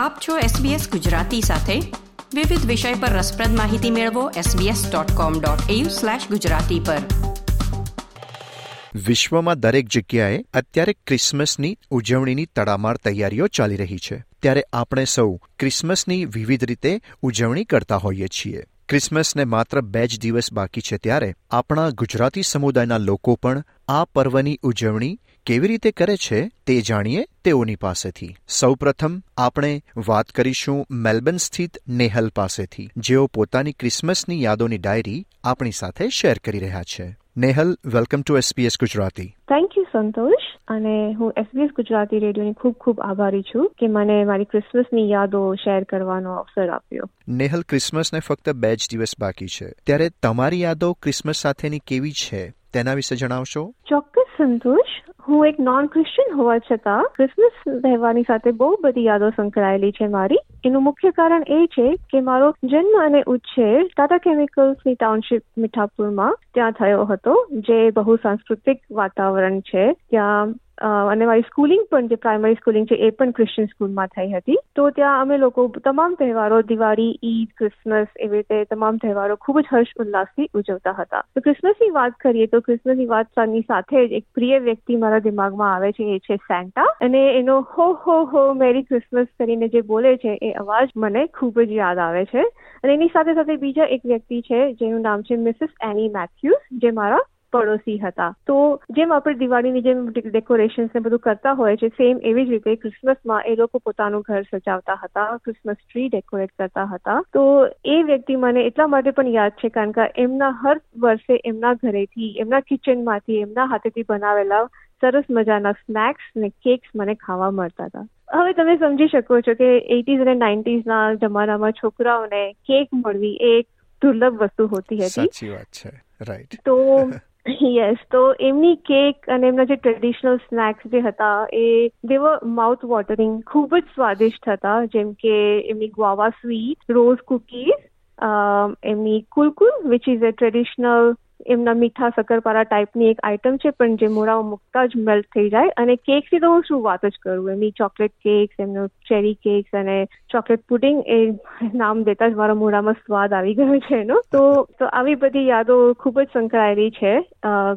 આપ છો SBS ગુજરાતી સાથે. વિવિધ વિષય પર રસપ્રદ માહિતી મેળવો sbs.com.au/gujarati પર. વિશ્વમાં દરેક જગ્યાએ અત્યારે ક્રિસમસની ઉજવણીની તડામાર તૈયારીઓ ચાલી રહી છે. ત્યારે આપણે સૌ ક્રિસમસની વિવિધ રીતે ઉજવણી કરતા હોઈએ છીએ. ક્રિસમસને માત્ર બે જ દિવસ બાકી છે ત્યારે આપણા ગુજરાતી સમુદાયના લોકો પણ આ પર્વની ઉજવણી કેવી રીતે કરે છે તે જાણીએ તેઓની પાસેથી. સૌપ્રથમ આપણે વાત કરીશું મેલબર્ન સ્થિત નેહલ પાસેથી જેઓ પોતાની ક્રિસમસની યાદોની ડાયરી આપણી સાથે શેર કરી રહ્યા છે. Nehal welcome to SPS Gujarati. Thank you Santosh. અને હું એસબીએસ ગુજરાતી રેડિયોની ખૂબ ખૂબ આભારી છું કે મને મારી ક્રિસમસની યાદો શેર કરવાનો અવસર આપ્યો. નેહલ ક્રિસમસને ફક્ત બે જ દિવસ બાકી છે. ત્યારે તમારી યાદો ક્રિસમસ સાથેની કેવી છે તેના વિશે જણાવશો? ચોક્કસ સંતોષ. હું એક નોન ક્રિશ્ચિયન હોવા છતાં ક્રિસમસ તહેવારની સાથે બહુ બધી યાદો સંકળાયેલી છે મારી. એનું મુખ્ય કારણ એ છે કે મારો જન્મ અને ઉછેર ટાટા કેમિકલ્સની ટાઉનશીપ મીઠાપુરમાં ત્યાં થયો હતો, જે બહુ સાંસ્કૃતિક વાતાવરણ છે. ત્યાં અને મારી સ્કૂલિંગ પણ જે પ્રાઇમરી સ્કૂલિંગ છે, એ પણ ક્રિશ્ચિયન સ્કૂલમાં થઈ હતી. તો ત્યાં અમે લોકો તમામ તહેવારો, દિવાળી, ઈદ ક્રિસમસ એવી રીતે તમામ તહેવારો ખૂબ જ હર્ષ ઉલ્લાસથી ઉજવતા હતા. તો ક્રિસમસની વાત કરીએ તો ક્રિસમસની વાતની સાથે જ એક પ્રિય વ્યક્તિ મારા દિમાગમાં આવે છે, એ છે સેન્ટા અને એનો હો હો હો, મેરી ક્રિસમસ કરીને જે બોલે છે, એ અવાજ મને ખૂબ જ યાદ આવે છે. અને એની સાથે સાથે બીજા એક વ્યક્તિ છે, જેનું નામ છે મિસિસ એની મેથ્યુઝ જે મારા પડોશી હતા. તો જેમ આપણે દિવાળીની જેમ ડેકોરેશન્સ ને બધું કરતા હોય છે સેમ એવી જ રીતે ક્રિસમસમાં એ લોકો પોતાનું ઘર સજાવતા હતા ક્રિસમસ ટ્રી ડેકોરેટ કરતા હતા. તો એ વ્યક્તિ મને એટલા માટે પણ યાદ છે કારણ કે એમના હર વર્ષે એમના ઘરેથી એમના કિચનમાંથી એમના હાથેથી બનાવેલા સરસ મજાના સ્નેક્સ ને કેક્સ મને ખાવા મળતા હતા. હવે તમે સમજી શકો છો કે એટીઝ અને નાઇન્ટીઝના જમાનામાં છોકરાઓને કેક મળવી એ એક દુર્લભ વસ્તુ હોતી હતી. સાચી વાત છે રાઈટ તો યસ તો એમની કેક અને એમના જે ટ્રેડિશનલ સ્નેક્સ જે હતા, એ દેવ માઉથ વોટરિંગ ખૂબ જ સ્વાદિષ્ટ હતા. જેમ કે એમની ગ્વાવા સ્વીટ રોઝ કુકીઝ એમની kulkul which is a traditional એમના મીઠા શક્કરપારા ટાઈપની એક આઈટમ છે, પણ જે મોડામાં મૂકતા જ મેલ્ટ થઈ જાય. અને કેકથી તો હું શું વાત જ કરું? એમની ચોકલેટ કેક્સ એમનું ચેરી કેક્સ અને ચોકલેટ પુડિંગ એ નામ દેતા જ મારા મોડામાં સ્વાદ આવી ગયો છે એનો. તો તો આવી બધી યાદો ખૂબ જ સંકળાયેલી છે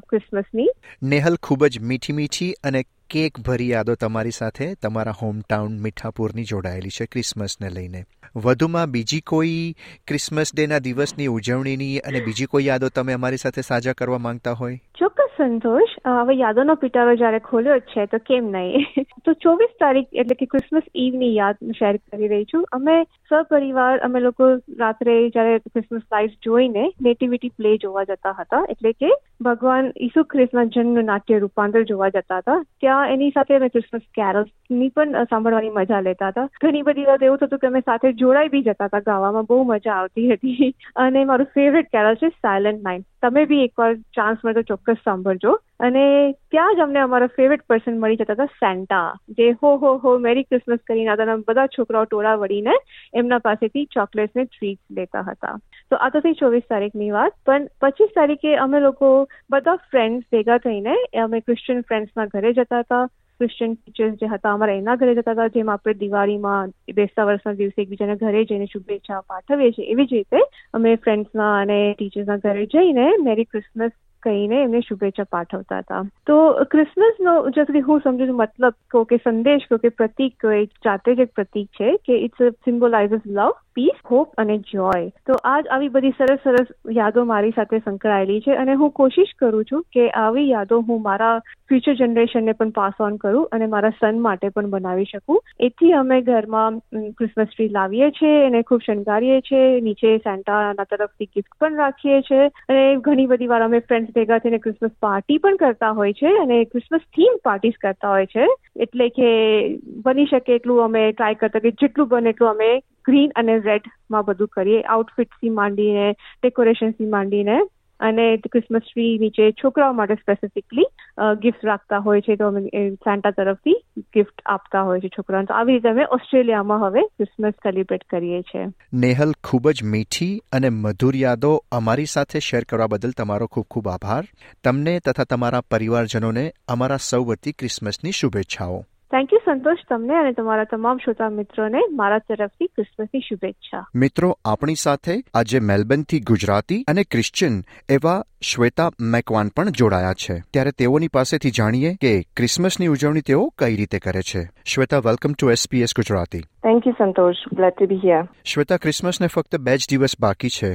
ક્રિસમસની નેહલ ખૂબ જ મીઠી મીઠી અને કેક ભરી યાદો તમારી સાથે તમારા હોમટાઉન મીઠાપુરની જોડાયેલી છે ક્રિસમસને લઈને. વધુમાં બીજી કોઈ ક્રિસમસ ડેના દિવસની ઉજવણીની અને બીજી કોઈ યાદો તમે અમારી સાથે સાજા કરવા માંગતા હોય? ચોક્કસ સંતોષ. હવે યાદોનો પિટારો જ્યારે ખોલ્યો છે, તો કેમ નહીં? તો ચોવીસ તારીખ એટલે કે ક્રિસમસ ઈવની યાદ શેર કરી રહી છું. અમે સપરિવાર, અમે લોકો રાત્રે જ્યારે ક્રિસમસ લાઇટ જોઈને નેટિવિટી પ્લે જોવા જતા હતા. એટલે કે ભગવાન ઈસુ ખ્રિસ્તના જન્મ નાટ્ય રૂપાંતર જોવા જતા હતા. ત્યાં એની સાથે અમે ક્રિસમસ કેરલ્સની પણ સાંભળવાની મજા લેતા હતા. ઘણી બધી વાર એવું થતું કે અમે સાથે જોડાઈ બી જતા હતા. ગાવામાં બહુ મજા આવતી હતી. અને મારું ફેવરેટ કેરલ છે સાયલન્ટ નાઇટ તમે બી એકવાર ચાન્સ મળે તો ચોક્કસ સાંભળજો. અને ત્યાં જ અમને અમારા ફેવરેટ પર્સન મળી જતા હતા સેન્ટા જે હો હો હો મેરી ક્રિસમસ કરીને હતા બધા છોકરાઓ ટોળા વળીને એમના પાસેથી ચોકલેટ્સ ને ટ્રીટ લેતા હતા. તો આ તો થઈ ચોવીસ તારીખની વાત. પણ પચીસ તારીખે અમે લોકો બધા ફ્રેન્ડ્સ ભેગા થઈને અમે ક્રિશ્ચિયન ફ્રેન્ડ્સના ઘરે જતા હતા. ક્રિશ્ચિયન ટીચર્સ જે હતા અમારા એના ઘરે જતા હતા, જેમ આપણે દિવાળીમાં, બેસતા વર્ષના દિવસે એકબીજાના ઘરે જઈને શુભેચ્છા પાઠવીએ છીએ. એવી જ રીતે અમે ફ્રેન્ડ્સના અને ટીચર્સના ઘરે જઈને મેરી ક્રિસમસ કહીને એમને શુભેચ્છા પાઠવતા હતા તો ક્રિસમસનો જેથી હું સમજુ છું મતલબ કહો કે સંદેશ કહો કે પ્રતીક એક જાતે જ એક પ્રતીક છે કે it's symbolizes love peace hope અને જોય તો આજ આવી બધી સરસ સરસ યાદો મારી સાથે સંકળાયેલી છે અને હું કોશિશ કરું છું કે આવી યાદો હું મારા ફ્યુચર જનરેશનને પણ પાસ ઓન કરું અને મારા સન માટે પણ બનાવી શકું એથી અમે ઘરમાં ક્રિસમસ ટ્રી લાવીએ છીએ અને ખૂબ શણગારીએ છીએ નીચે સેન્ટાના તરફથી ગિફ્ટ પણ રાખીએ છીએ અને ઘણી બધી વાર અમે ફ્રેન્ડ્સ ભેગા થઈને ક્રિસમસ પાર્ટી પણ કરતા હોય છે અને ક્રિસમસ થીમ પાર્ટીસ કરતા હોય છે. એટલે કે બની શકે એટલું અમે ટ્રાય કરતા કે જેટલું બને એટલું અમે ગ્રીન અને રેડમાં બધું કરીએ. આઉટફિટ્સથી માંડીને ડેકોરેશન્સથી માંડીને અને ક્રિસમસ ટ્રી નીચે છોકરાઓ માટે સ્પેસિફિકલી ગિફ્ટ રાખતા હોય છે તો અમે સેન્ટા તરફથી ગિફ્ટ આપતા હોય છે છોકરાઓને. તો આવી રીતે અમે ઓસ્ટ્રેલિયામાં હવે ક્રિસમસ સેલિબ્રેટ કરીએ છીએ. નેહલ, ખૂબ જ મીઠી અને મધુર યાદો અમારી સાથે શેર કરવા બદલ તમારો ખૂબ ખૂબ આભાર. તમને તથા તમારા પરિવારજનોને અમારા સૌ વતી ક્રિસમસની શુભેચ્છાઓ. થેન્ક યુ સંતોષ તમને અને તમારા તમામ શ્રોતા મિત્રોને મારા તરફથી ક્રિસમસની શુભેચ્છા. મિત્રો આપણી સાથે આજે મેલબર્નથી ગુજરાતી અને ક્રિશ્ચિયન એવા શ્વેતા મેકવાન પણ જોડાયા છે. ત્યારે તેઓની પાસેથી જાણીએ કે ક્રિસમસની ઉજવણી તેઓ કઈ રીતે કરે છે. Shweta welcome to SPS Gujarati. Thank you Santosh. Glad to be here Shweta ક્રિસમસને ફક્ત બે જ દિવસ બાકી છે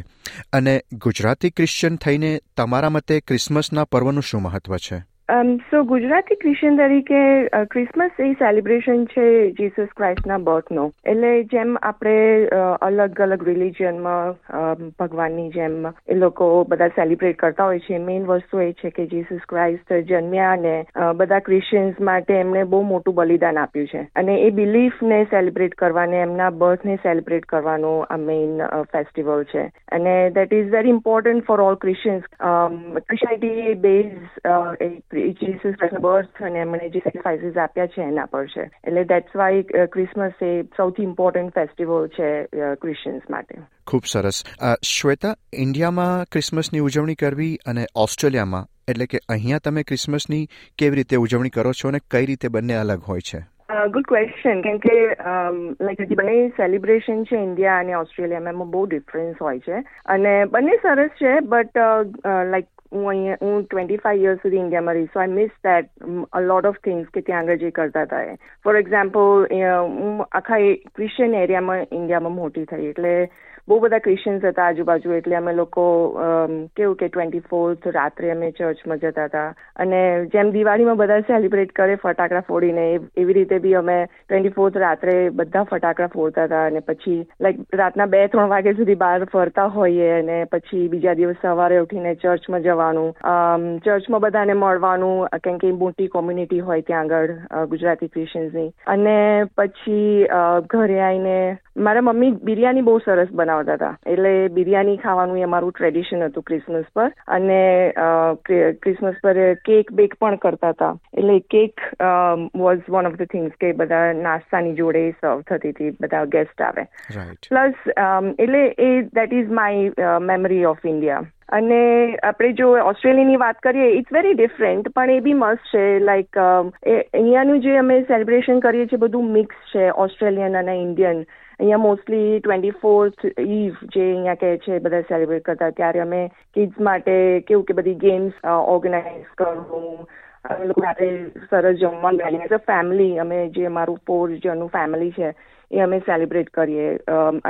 અને ગુજરાતી ક્રિશ્ચિયન થઈને તમારા મતે ક્રિસમસના પર્વનું શું મહત્વ છે? સો ગુજરાતી ક્રિશ્ચિયન તરીકે ક્રિસમસ એ સેલિબ્રેશન છે જીસસ ક્રાઇસ્ટના બર્થનો એટલે જેમ આપણે અલગ અલગ રિલિજિયનમાં ભગવાનની જેમ એ લોકો બધા સેલિબ્રેટ કરતા હોય છે. મેઇન વસ્તુ એ છે કે જીસસ ક્રાઇસ્ટ જન્મ્યા અને બધા ક્રિશ્ચિયન્સ માટે એમણે બહુ મોટું બલિદાન આપ્યું છે. અને એ બિલીફને સેલિબ્રેટ કરવાને, એમના બર્થને સેલિબ્રેટ કરવાનો આ મેઇન ફેસ્ટિવલ છે. અને that is very important for all Christians Christianity base Jesus ક્રાઇસ્ટના birth અને એમણે જે સેક્રિફાઇસીસ આપ્યા છે એના પર છે. એટલે દેટ્સ વાય ક્રિસમસ એ સૌથી ઇમ્પોર્ટન્ટ ફેસ્ટિવલ છે ક્રિશ્ચિયન્સ માટે. ખૂબ સરસ. શ્વેતા ઇન્ડિયામાં ક્રિસમસની ઉજવણી કરવી અને ઓસ્ટ્રેલિયામાં એટલે કે અહીંયા તમે ક્રિસમસની કેવી રીતે ઉજવણી કરો છો અને કઈ રીતે બંને અલગ હોય છે? ગુડ ક્વેશ્ચન કેમ કે લાઈક બંને સેલિબ્રેશન છે ઇન્ડિયા અને ઓસ્ટ્રેલિયામાં બહુ ડિફરન્સ હોય છે. અને બંને સરસ છે બટ લાઈક હું અહીંયા હું ટ્વેન્ટી ફાઈવ યર્સ સુધી ઇન્ડિયામાં રહી so I miss that a lot of things કે ત્યાં આગળ જે કરતા હતા એ ફોર એક્ઝામ્પલ હું આખા ક્રિશ્ચિયન એરિયામાં ઇન્ડિયામાં મોટી થઈ એટલે બહુ બધા ક્રિશ્ચિયન્સ હતા આજુબાજુ, એટલે અમે લોકો કેવું કે ટ્વેન્ટી ફોર્થ રાત્રે અમે ચર્ચમાં જતા હતા. અને જેમ દિવાળીમાં બધા સેલિબ્રેટ કરે, ફટાકડા ફોડીને એવી રીતે બી અમે ટ્વેન્ટી ફોર્થ રાત્રે બધા ફટાકડા ફોડતા હતા. અને પછી લાઈક રાતના બે, ત્રણ વાગ્યા સુધી બહાર ફરતા હોઈએ અને પછી બીજા દિવસ સવારે ઉઠીને ચર્ચમાં જવાનું ચર્ચમાં બધાને મળવાનું, કેમ કે મોટી કોમ્યુનિટી હોય ત્યાં આગળ ગુજરાતી ક્રિશ્ચિયન્સની અને પછી ઘરે આવીને, મારા મમ્મી બિરયાની બહુ સરસ બનાવતા હતા એટલે બિરયાની ખાવાનું એ અમારું ટ્રેડિશન હતું ક્રિસમસ પર. અને ક્રિસમસ પર કેક બેક પણ કરતા હતા. એટલે cake was one of the things કે બધા નાસ્તાની જોડે સર્વ થતી હતી બધા ગેસ્ટ આવે. પ્લસ એટલે એ that is my memory of India અને આપણે જો ઓસ્ટ્રેલિયાની વાત કરીએ ઇટ્સ વેરી ડિફરન્ટ પણ એ બી મસ્ત છે. લાઈક અહીંયાનું જે અમે સેલિબ્રેશન કરીએ છીએ બધું મિક્સ છે ઓસ્ટ્રેલિયન અને ઇન્ડિયન અહીંયા મોસ્ટલી ટ્વેન્ટી ફોર્થ ઈવ જે અહીંયા કહે છે, બધા સેલિબ્રેટ કરતા, ત્યારે અમે કિડ્સ માટે કેવું કે બધી ગેમ્સ ઓર્ગેનાઇઝ કરવું. અમે લોકો રાત્રે સરસ જમવાનું બેસીને એઝ અ ફેમિલી અમે જે અમારું ફોર જણનું ફેમિલી છે, એ અમે સેલિબ્રેટ કરીએ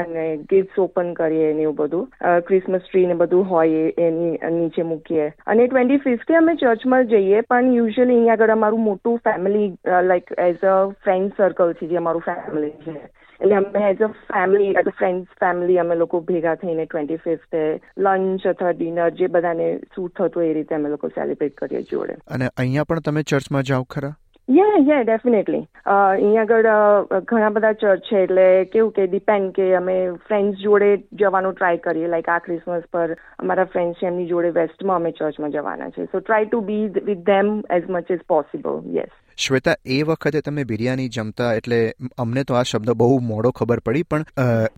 અને ગિફ્ટ્સ ઓપન કરીએ ને એવું બધું. ક્રિસમસ ટ્રી ને બધું હોય એની નીચે મૂકીએ. અને ટ્વેન્ટી ફિફ્થે અમે ચર્ચમાં જઈએ, પણ યુઝ્યુઅલી અહીંયા આગળ અમારું મોટું family like as a friend circle છે, જે અમારું ફેમિલી છે. એટલે અમે as a family as a friends family અમે લોકો ભેગા થઈને ટ્વેન્ટી ફિફ્થે લંચ અથવા ડિનર જે બધાને સૂટ થતું એ રીતે અમે લોકો સેલિબ્રેટ કરીએ જોડે. અને અહીંયા પણ તમે ચર્ચમાં જાઓ ખરા? યા યા ડેફિનેટલી અહીંયા આગળ ઘણા બધા ચર્ચ છે એટલે કેવું કે ડિપેન્ડ કે અમે ફ્રેન્ડ્સ જોડે જવાનું ટ્રાય કરીએ. લાઈક આ ક્રિસમસ પર અમારા ફ્રેન્ડ્સ છે એમની જોડે વેસ્ટમાં અમે ચર્ચમાં જવાના છે. So try to be with them as much as possible yes Shweta, એ વખતે તમે બિરયાની જમતા એટલે અમને તો આ શબ્દ બહુ મોડો ખબર પડી, પણ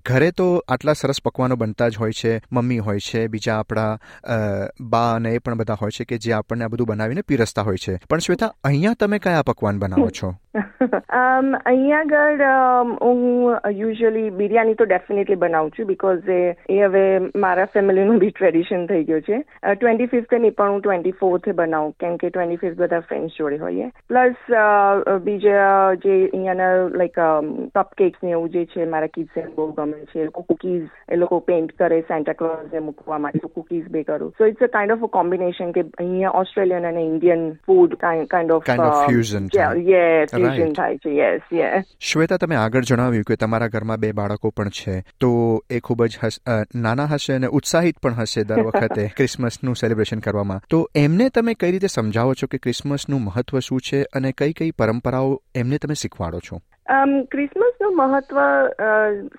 ઘરે તો આટલા સરસ પકવાનો બનતા જ હોય છે, મમ્મી હોય છે, બીજા આપણા બા અને એ પણ બધા હોય છે કે જે આપણને આ બધું બનાવીને પીરસતા હોય છે. પણ શ્વેતા, અહીંયા તમે કયા પકવાન બનાવો છો? અહીંયા આગળ હું યુઝ્યુઅલી બિરયાની તો ડેફિનેટલી બનાવું છું બીકોઝ એ એ હવે મારા ફેમિલીનું બી ટ્રેડિશન થઈ ગયું છે. ટ્વેન્ટી ફિફ્થ નહીં પણ હું ટ્વેન્ટી ફોર્થે બનાવું કેમ કે ટ્વેન્ટી ફિફ્થ બધા ફ્રેન્ડ્સ જોડે હોઈએ. પ્લસ બીજા જે અહીંયાના લાઈક કપ કેક્સ ને એવું જે છે મારા કિડ્સને બહુ ગમે છે એ લોકો કુકીઝ એ લોકો પેઇન્ટ કરે સેન્ટા ક્લોઝને મૂકવા માટે કુકીઝ બે કરું. So it's a kind of a combination કે અહીંયા ઓસ્ટ્રેલિયન અને Indian food kind of fusion fusion થાય છે યસ યસ શ્વેતા તમે આગળ જણાવ્યું કે તમારા ઘરમાં બે બાળકો પણ છે તો એ ખૂબ જ નાના હશે અને ઉત્સાહિત પણ હશે દર વખતે ક્રિસમસનું સેલિબ્રેશન કરવામાં. તો એમને તમે કઈ રીતે સમજાવો છો કે ક્રિસમસનું મહત્વ શું છે અને કઈ કઈ પરંપરાઓ એમને તમે શીખવાડો છો? ક્રિસમસનું મહત્વ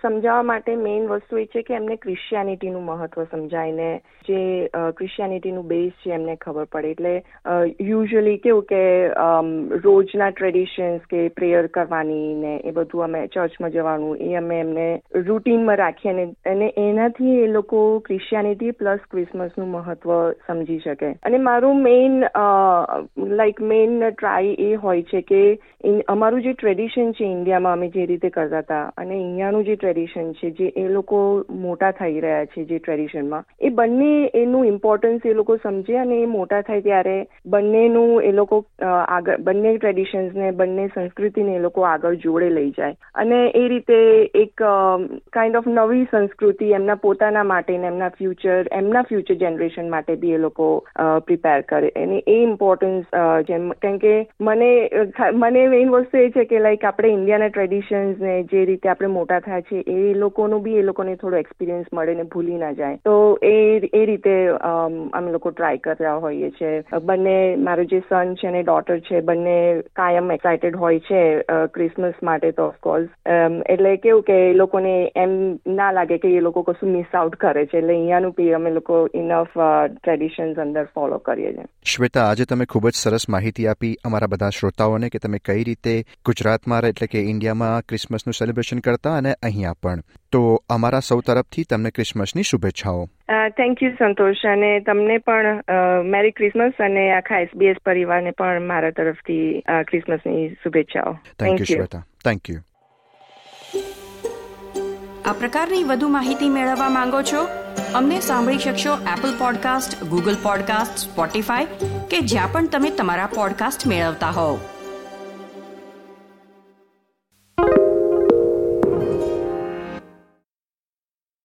સમજાવવા માટે મેઇન વસ્તુ એ છે કે એમને ક્રિશ્ચિયાનિટીનું મહત્વ સમજાયને જે ક્રિશ્ચિયાનિટીનું બેઝ છે એમને ખબર પડે. એટલે યુઝ્યુઅલી કેવું કે રોજના ટ્રેડિશન્સ કે પ્રેયર કરવાની ને એ બધું અમે ચર્ચમાં જવાનું એ અમે એમને રૂટીનમાં રાખીએ અને અને એનાથી એ લોકો ક્રિશ્ચિયાનિટી પ્લસ ક્રિસમસનું મહત્વ સમજી શકે. અને મારું મેઇન લાઈક મેઇન ટ્રાય એ હોય છે કે અમારું જે ટ્રેડિશન છે ઇન્ડિયામાં અમે જે રીતે કરતા હતા અને અહીંયાનું જે ટ્રેડિશન છે, જે એ લોકો મોટા થઈ રહ્યા છે જે ટ્રેડિશનમાં એ બંને એનું ઇમ્પોર્ટન્સ એ લોકો સમજે અને એ મોટા થાય ત્યારે બંનેનું એ લોકો આગળ, બંને ટ્રેડિશન્સને બંને સંસ્કૃતિને એ લોકો આગળ જોડે લઈ જાય. અને એ રીતે એક કાઇન્ડ ઓફ નવી સંસ્કૃતિ એમના પોતાના માટે ને એમના ફ્યુચર એમના ફ્યુચર જનરેશન માટે બી એ લોકો પ્રિપેર કરે. અને એ ઇમ્પોર્ટન્સ જેમ, કેમ કે મને મને મેઇન વસ્તુ એ છે કે લાઈક આપણે ઇન્ડિયાના ટ્રેડિશન્સ ને જે રીતે આપણે મોટા થયા છે, એ લોકોનું બી એ લોકોને થોડો એક્સપિરિયન્સ મળે ને ભૂલી ના જાય. તો એ એ રીતે, અમે લોકો ટ્રાય કર્યા હોઈએ છીએ બંને, મારો જે સન છે અને ડોટર છે, બંને કાયમ એક્સાઇટેડ હોય છે ક્રિસમસ માટે તો ઓફકોર્સ એટલે કેવું કે એ લોકોને એમ ના લાગે કે એ લોકો કશું મિસ આઉટ કરે છે. એટલે અહીંયાનું બી અમે લોકો ઇનફ ટ્રેડિશન્સ અંદર ફોલો કરીએ છીએ. શ્વેતા, આજે તમે ખૂબ જ સરસ માહિતી આપી અમારા બધા શ્રોતાઓને કે તમે કઈ રીતે ગુજરાતમાં એટલે કે ઇન્ડિયામાં ક્રિસમસનું સેલિબ્રેશન કરતા અને અહીંયા પણ. તો અમારા સૌ તરફથી તમને ક્રિસમસની શુભેચ્છાઓ. Thank you Santosh. અને તમને પણ મેરી ક્રિસમસ અને આખા એસબીએસ પરિવારને પણ મારા તરફથી ક્રિસમસની શુભેચ્છાઓ. Thank you Shweta thank you આ પ્રકારની વધુ માહિતી મેળવવા માંગો છો? અમને સાંભળી શકશો Apple podcast Google podcast Spotify કે જ્યાં પણ તમે તમારા પોડકાસ્ટ મેળવતા હોવ.